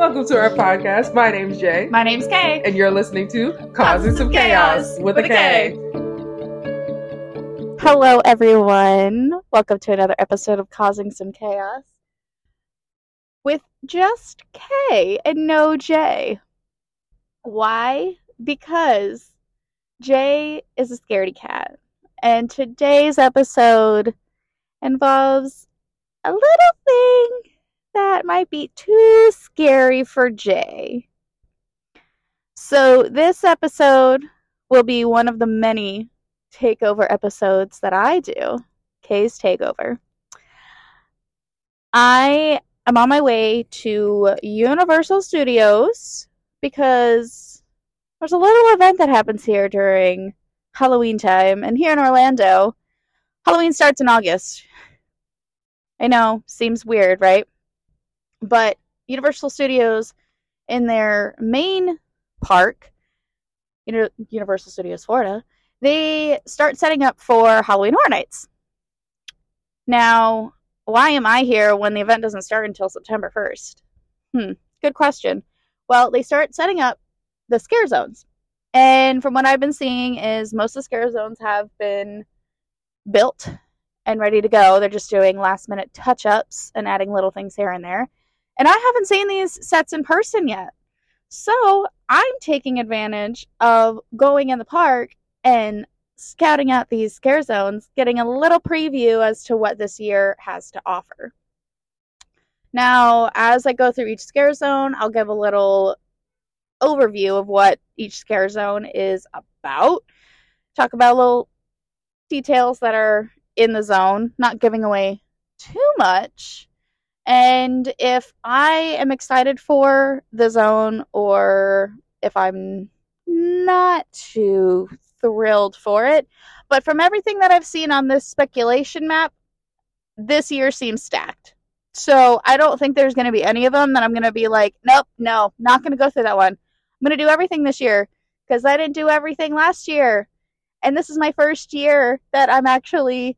Welcome to our podcast. My name's Jay. My name's Kay. And you're listening to Causing Some Khaos, with, a K. Hello, everyone. Welcome to another episode of Causing Some Khaos with just K and no J. Why? Because Jay is a scaredy cat. And today's episode involves a little thing that might be too scary for Jay. So, this episode will be one of the many takeover episodes that I do, Kay's Takeover. I am on my way to Universal Studios because there's a little event that happens here during Halloween time. And here in Orlando, Halloween starts in August. I know, seems weird, right? But Universal Studios, in their main park, Universal Studios Florida, they start setting up for Halloween Horror Nights. Now, why am I here when the event doesn't start until September 1st? Hmm, good question. Well, they start setting up the scare zones. And from what I've been seeing is most of the scare zones have been built and ready to go. They're just doing last minute touch ups and adding little things here and there. And I haven't seen these sets in person yet. So I'm taking advantage of going in the park and scouting out these scare zones, getting a little preview as to what this year has to offer. Now, as I go through each scare zone, I'll give a little overview of what each scare zone is about. Talk about little details that are in the zone, not giving away too much. And if I am excited for the zone or if I'm not too thrilled for it, but from everything that I've seen on this speculation map, this year seems stacked. So I don't think there's going to be any of them that I'm going to be like, nope, no, not going to go through that one. I'm going to do everything this year because I didn't do everything last year. And this is my first year that I'm actually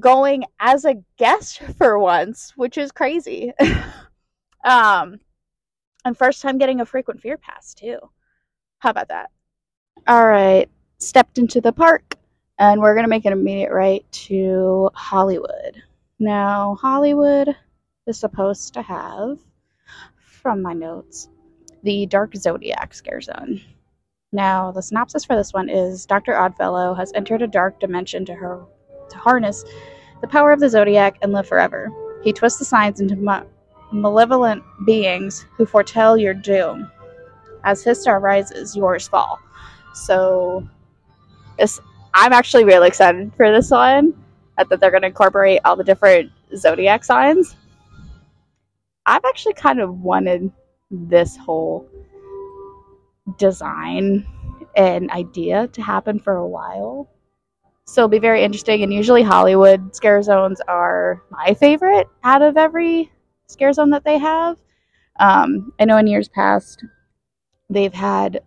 going as a guest for once, which is crazy. um, and first time getting a frequent fear pass too. How about that? All right, stepped into the park, and we're gonna make an immediate right to Hollywood. Now, Hollywood is supposed to have, from my notes, the Dark Zodiac scare zone. Now, the synopsis for this one is Dr. Oddfellow has entered a dark dimension to her to harness the power of the zodiac and live forever. He twists the signs into ma- malevolent beings who foretell your doom. As his star rises, yours fall. So, this I'm actually really excited for this one. That they're going to incorporate all the different zodiac signs. I've actually kind of wanted this whole design and idea to happen for a while. So it'll be very interesting. And usually Hollywood scare zones are my favorite out of every scare zone that they have. Um, I know in years past they've had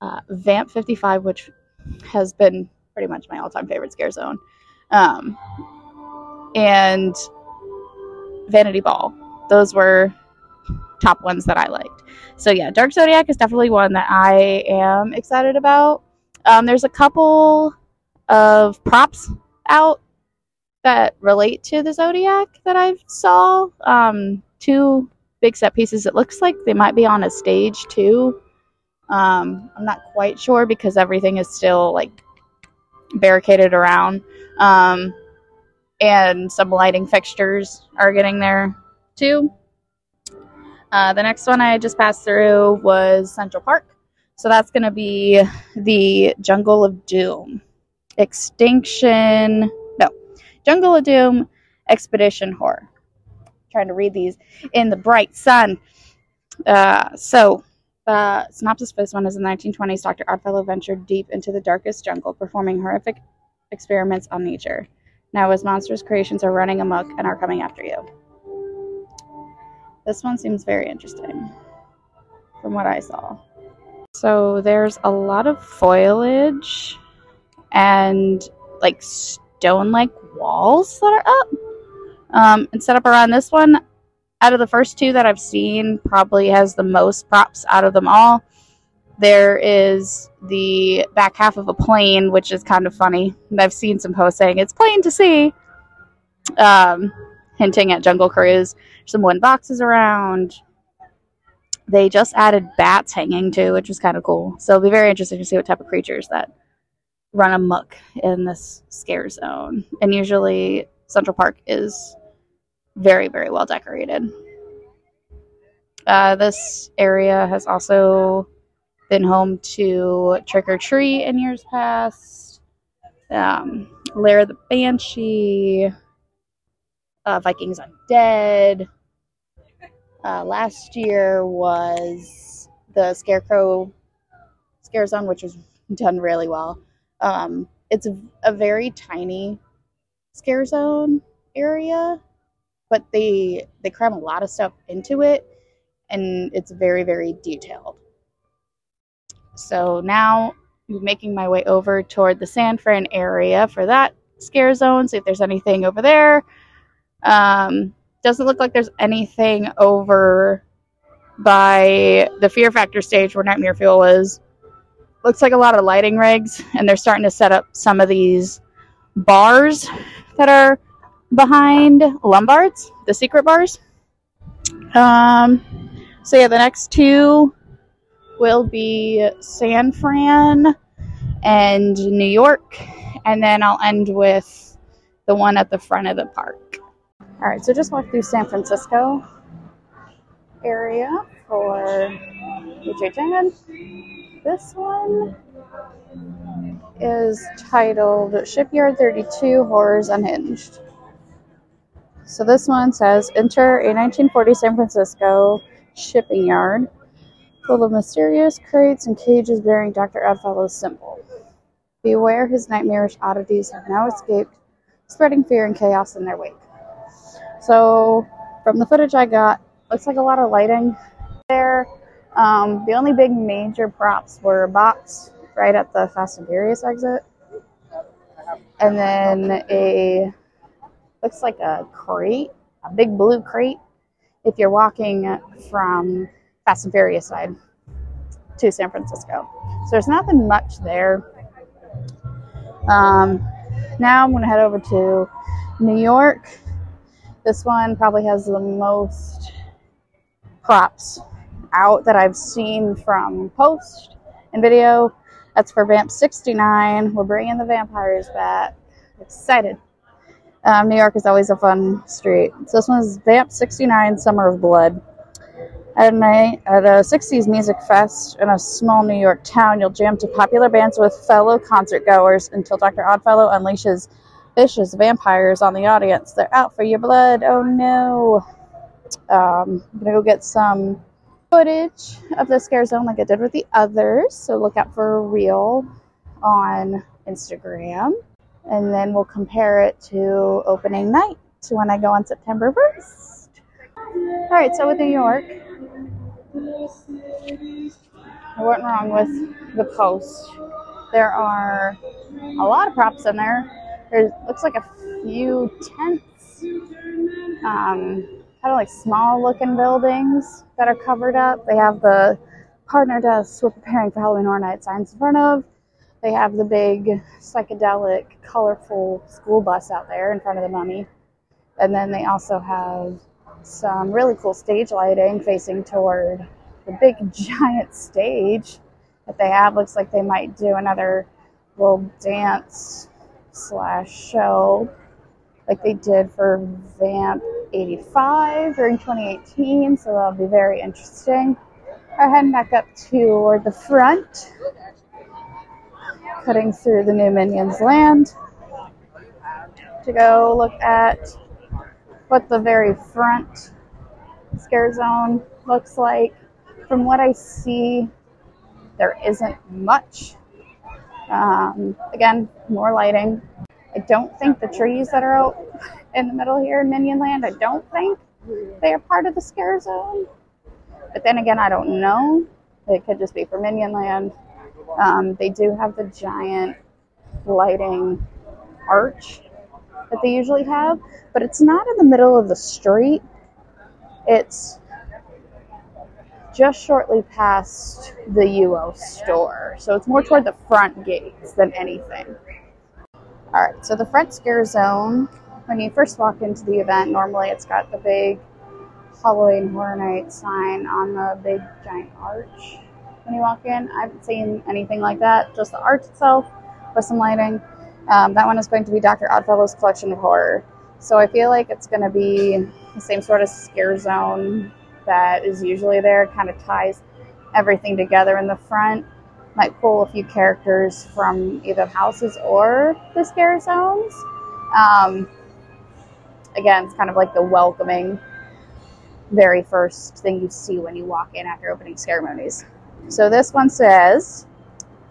uh, Vamp 55, which has been pretty much my all time favorite scare zone, um, and Vanity Ball. Those were top ones that I liked. So yeah, Dark Zodiac is definitely one that I am excited about. Um, there's a couple of props out that relate to the Zodiac that I saw. Um, two big set pieces. It looks like they might be on a stage too. Um, I'm not quite sure because everything is still like barricaded around. Um, and some lighting fixtures are getting there too. Uh, the next one I just passed through was Central Park. So that's going to be the Jungle of Doom. Extinction. No. Jungle of Doom Expedition Horror. trying to read these in the bright sun. Uh, so, the synopsis for this one is in the 1920s, Dr. Oddfellow ventured deep into the darkest jungle, performing horrific experiments on nature. Now his monstrous creations are running amok and are coming after you. This one seems very interesting from what I saw. So there's a lot of foliage and like stone like walls that are up. Um, and set up around this one, out of the first two that I've seen, probably has the most props out of them all. There is the back half of a plane, which is kind of funny. I've seen some posts saying it's plain to see, um, hinting at Jungle Cruise. Some wooden boxes around. They just added bats hanging too, which is kind of cool. So it'll be very interesting to see what type of creatures that run amok in this scare zone. And usually Central Park is very, very well decorated. Uh, this area has also been home to Trick or Treat in years past, um, Lair of the Banshee, uh, Vikings Undead. Uh, last year was the Scarecrow Scare Zone, which was done really well. Um, it's a, very tiny scare zone area, but they they cram a lot of stuff into it, and it's very very detailed. So now I'm making my way over toward the San Fran area for that scare zone. See if there's anything over there. Um, doesn't look like there's anything over by the Fear Factor stage where Nightmare Fuel is. Looks like a lot of lighting rigs, and they're starting to set up some of these bars that are behind Lombards, the secret bars. Um, so yeah, the next two will be San Fran and New York, and then I'll end with the one at the front of the park. All right, so just walked through San Francisco area for HHN. This one is titled Shipyard 32 Horrors Unhinged. So this one says Enter a 1940 San Francisco shipping yard full of mysterious crates and cages bearing Dr. Oddfellow's symbol. Beware his nightmarish oddities have now escaped, spreading fear and chaos in their wake. So, from the footage I got, looks like a lot of lighting there. Um, the only big major props were a box right at the Fast and Furious exit, and then a looks like a crate, a big blue crate. If you're walking from Fast and Furious side to San Francisco, so there's nothing much there. Um, now I'm going to head over to New York. This one probably has the most props out that I've seen from post and video. That's for Vamp 69. We're bringing the vampires back. Excited. Um, New York is always a fun street. So this one is Vamp 69 Summer of Blood. At a night at a 60s music fest in a small New York town, you'll jam to popular bands with fellow concert goers until Dr. Oddfellow unleashes vicious vampires on the audience. They're out for your blood. Oh no. Um, I'm gonna go get some footage of the scare zone like I did with the others. So look out for a reel on Instagram. And then we'll compare it to opening night to when I go on September 1st. All right, so with New York, I went wrong with the post. There are a lot of props in there. There looks like a few tents, um, kind of like small looking buildings that are covered up. They have the partner desks we're preparing for Halloween Horror Night signs in front of. They have the big psychedelic, colorful school bus out there in front of the mummy. And then they also have some really cool stage lighting facing toward the big giant stage that they have. Looks like they might do another little dance slash show like they did for Vamp 85 during 2018. So that'll be very interesting. We're heading back up toward the front, cutting through the new Minions land to go look at what the very front scare zone looks like. From what I see, there isn't much. Um, again, more lighting. I don't think the trees that are out in the middle here in Minion Land, I don't think they are part of the scare zone. But then again, I don't know. It could just be for Minion Land. Um, they do have the giant lighting arch that they usually have, but it's not in the middle of the street. It's just shortly past the UO store. So it's more toward the front gates than anything. All right, so the front scare zone, when you first walk into the event, normally it's got the big Halloween Horror Night sign on the big giant arch when you walk in. I haven't seen anything like that, just the arch itself with some lighting. Um, that one is going to be Dr. Oddfellow's Collection of Horror. So I feel like it's going to be the same sort of scare zone that is usually there, kind of ties everything together in the front. Might pull a few characters from either houses or the scare zones. Um, again, it's kind of like the welcoming, very first thing you see when you walk in after opening ceremonies. So this one says,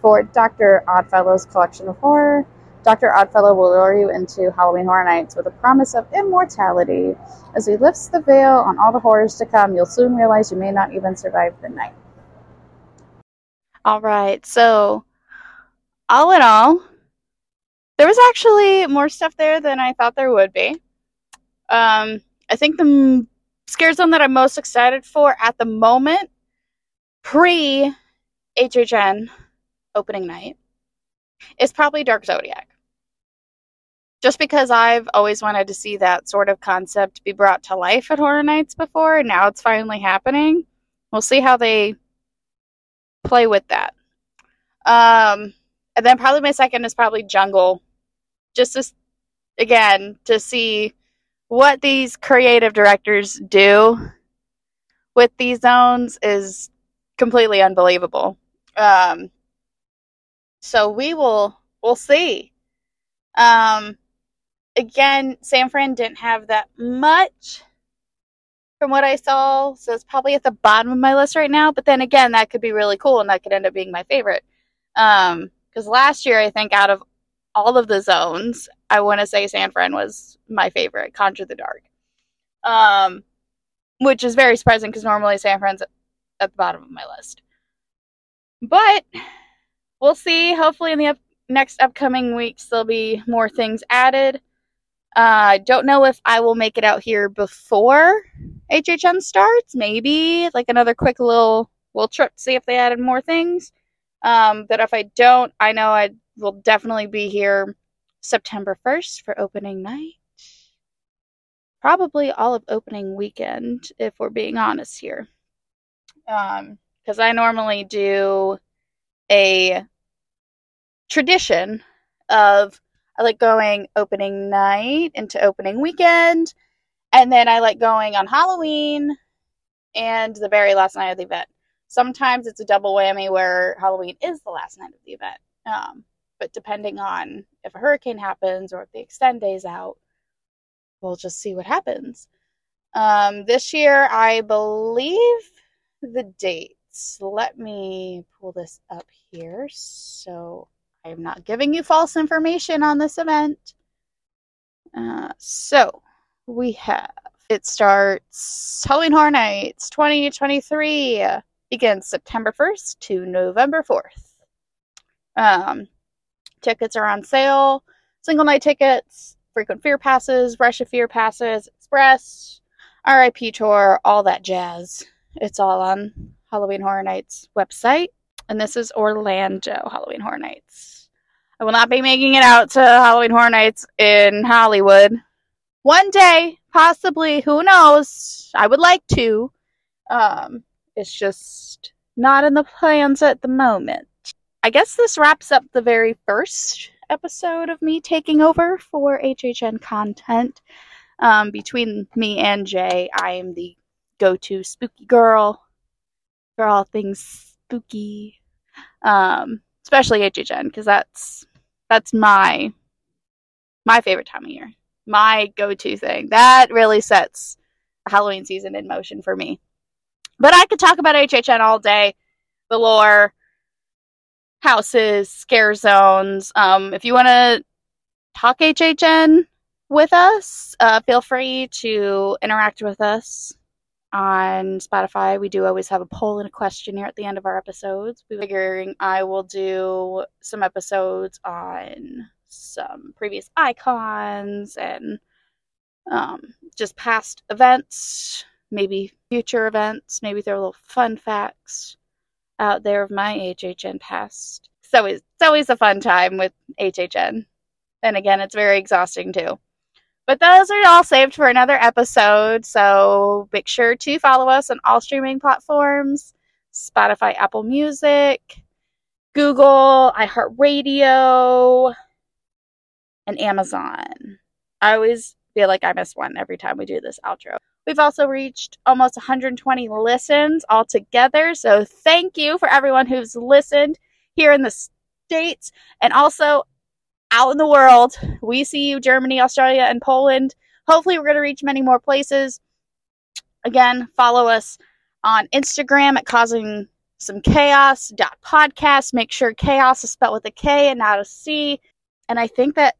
for Dr. Oddfellow's collection of horror, Dr. Oddfellow will lure you into Halloween Horror Nights with a promise of immortality. As he lifts the veil on all the horrors to come, you'll soon realize you may not even survive the night. All right, so all in all, there was actually more stuff there than I thought there would be. Um, I think the scare zone that I'm most excited for at the moment, pre HHN opening night, is probably Dark Zodiac. Just because I've always wanted to see that sort of concept be brought to life at Horror Nights before, and now it's finally happening. We'll see how they play with that. Um, and then probably my second is probably Jungle. Just to, again, to see what these creative directors do with these zones is completely unbelievable. Um, so we will we'll see. Um, again, San Fran didn't have that much from what I saw, so it's probably at the bottom of my list right now. But then again, that could be really cool, and that could end up being my favorite. Um, because last year, I think out of all of the zones, I want to say San Fran was my favorite, Conjure the Dark. Um, which is very surprising because normally San Fran's at the bottom of my list. But we'll see. Hopefully, in the up- next upcoming weeks, there'll be more things added. I uh, don't know if I will make it out here before HHN starts. Maybe like another quick little little trip to see if they added more things. Um, but if I don't, I know I will definitely be here September 1st for opening night. Probably all of opening weekend, if we're being honest here. Um, because I normally do a tradition of I like going opening night into opening weekend, and then I like going on Halloween and the very last night of the event. Sometimes it's a double whammy where Halloween is the last night of the event. Um, but depending on if a hurricane happens or if they extend days out, we'll just see what happens. Um, this year, I believe the dates. Let me pull this up here so I'm not giving you false information on this event. Uh, so we have it starts Halloween Horror Nights 2023 begins September 1st to November 4th. Um, tickets are on sale. Single night tickets, frequent fear passes, rush of fear passes, express, RIP tour, all that jazz. It's all on Halloween Horror Nights website. And this is Orlando Halloween Horror Nights. I will not be making it out to Halloween Horror Nights in Hollywood. One day, possibly, who knows? I would like to. Um, it's just not in the plans at the moment. I guess this wraps up the very first episode of me taking over for HHN content. Um, between me and Jay, I am the go to spooky girl for all things spooky. Um, especially HHN, because that's that's my my favorite time of year. My go to thing. That really sets Halloween season in motion for me. But I could talk about HHN all day. The lore, houses, scare zones. Um, if you want to talk HHN with us, uh, feel free to interact with us on Spotify. We do always have a poll and a questionnaire at the end of our episodes. We're figuring I will do some episodes on some previous icons and um, just past events maybe future events, maybe throw a little fun facts out there of my HHN past. It's it's always a fun time with HHN. And again, it's very exhausting too. But those are all saved for another episode. So make sure to follow us on all streaming platforms Spotify, Apple Music, Google, iHeartRadio, and Amazon. I always feel like I miss one every time we do this outro. We've also reached almost 120 listens altogether. So thank you for everyone who's listened here in the States and also out in the world. We see you, Germany, Australia, and Poland. Hopefully, we're going to reach many more places. Again, follow us on Instagram at causing some chaos podcast. Make sure chaos is spelled with a K and not a C. And I think that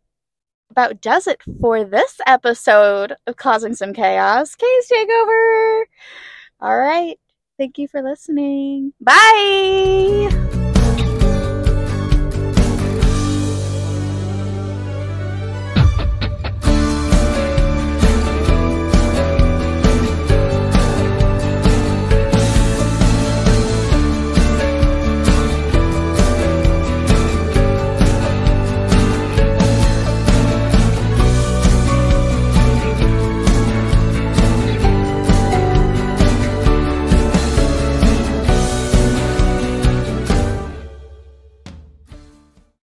about does it for this episode of Causing Some Khaos. Kay's Takeover. All right. Thank you for listening. Bye.